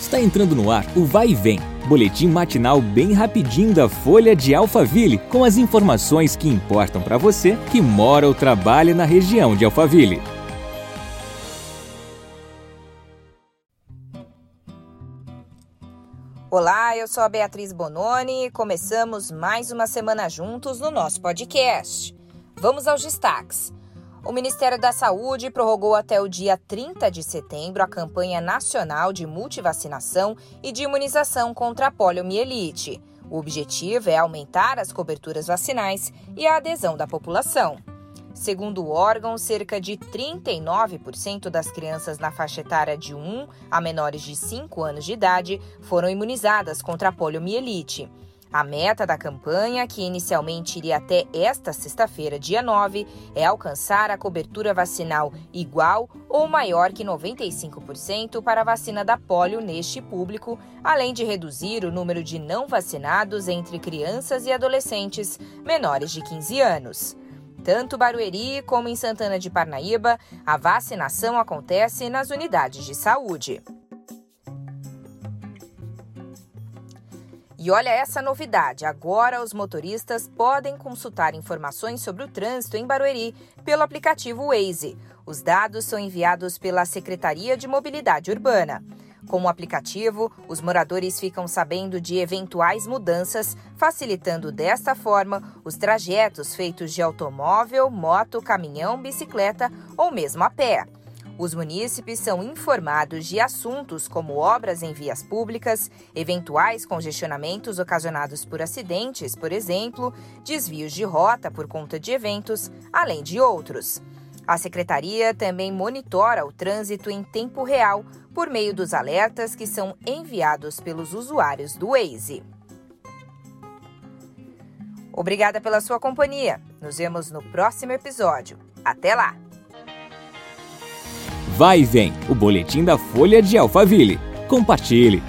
Está entrando no ar o Vai e Vem, boletim matinal bem rapidinho da Folha de Alphaville, com as informações que importam para você que mora ou trabalha na região de Alphaville. Olá, eu sou a Beatriz Bononi e começamos mais uma semana juntos no nosso podcast. Vamos aos destaques. O Ministério da Saúde prorrogou até o dia 30 de setembro a campanha nacional de multivacinação e de imunização contra a poliomielite. O objetivo é aumentar as coberturas vacinais e a adesão da população. Segundo o órgão, cerca de 39% das crianças na faixa etária de 1 a menores de 5 anos de idade foram imunizadas contra a poliomielite. A meta da campanha, que inicialmente iria até esta sexta-feira, dia 9, é alcançar a cobertura vacinal igual ou maior que 95% para a vacina da polio neste público, além de reduzir o número de não vacinados entre crianças e adolescentes menores de 15 anos. Tanto Barueri como em Santana de Parnaíba, a vacinação acontece nas unidades de saúde. E olha essa novidade: agora os motoristas podem consultar informações sobre o trânsito em Barueri pelo aplicativo Waze. Os dados são enviados pela Secretaria de Mobilidade Urbana. Com o aplicativo, os moradores ficam sabendo de eventuais mudanças, facilitando desta forma os trajetos feitos de automóvel, moto, caminhão, bicicleta ou mesmo a pé. Os munícipes são informados de assuntos como obras em vias públicas, eventuais congestionamentos ocasionados por acidentes, por exemplo, desvios de rota por conta de eventos, além de outros. A secretaria também monitora o trânsito em tempo real por meio dos alertas que são enviados pelos usuários do Waze. Obrigada pela sua companhia. Nos vemos no próximo episódio. Até lá! Vai e vem, o boletim da Folha de Alphaville. Compartilhe.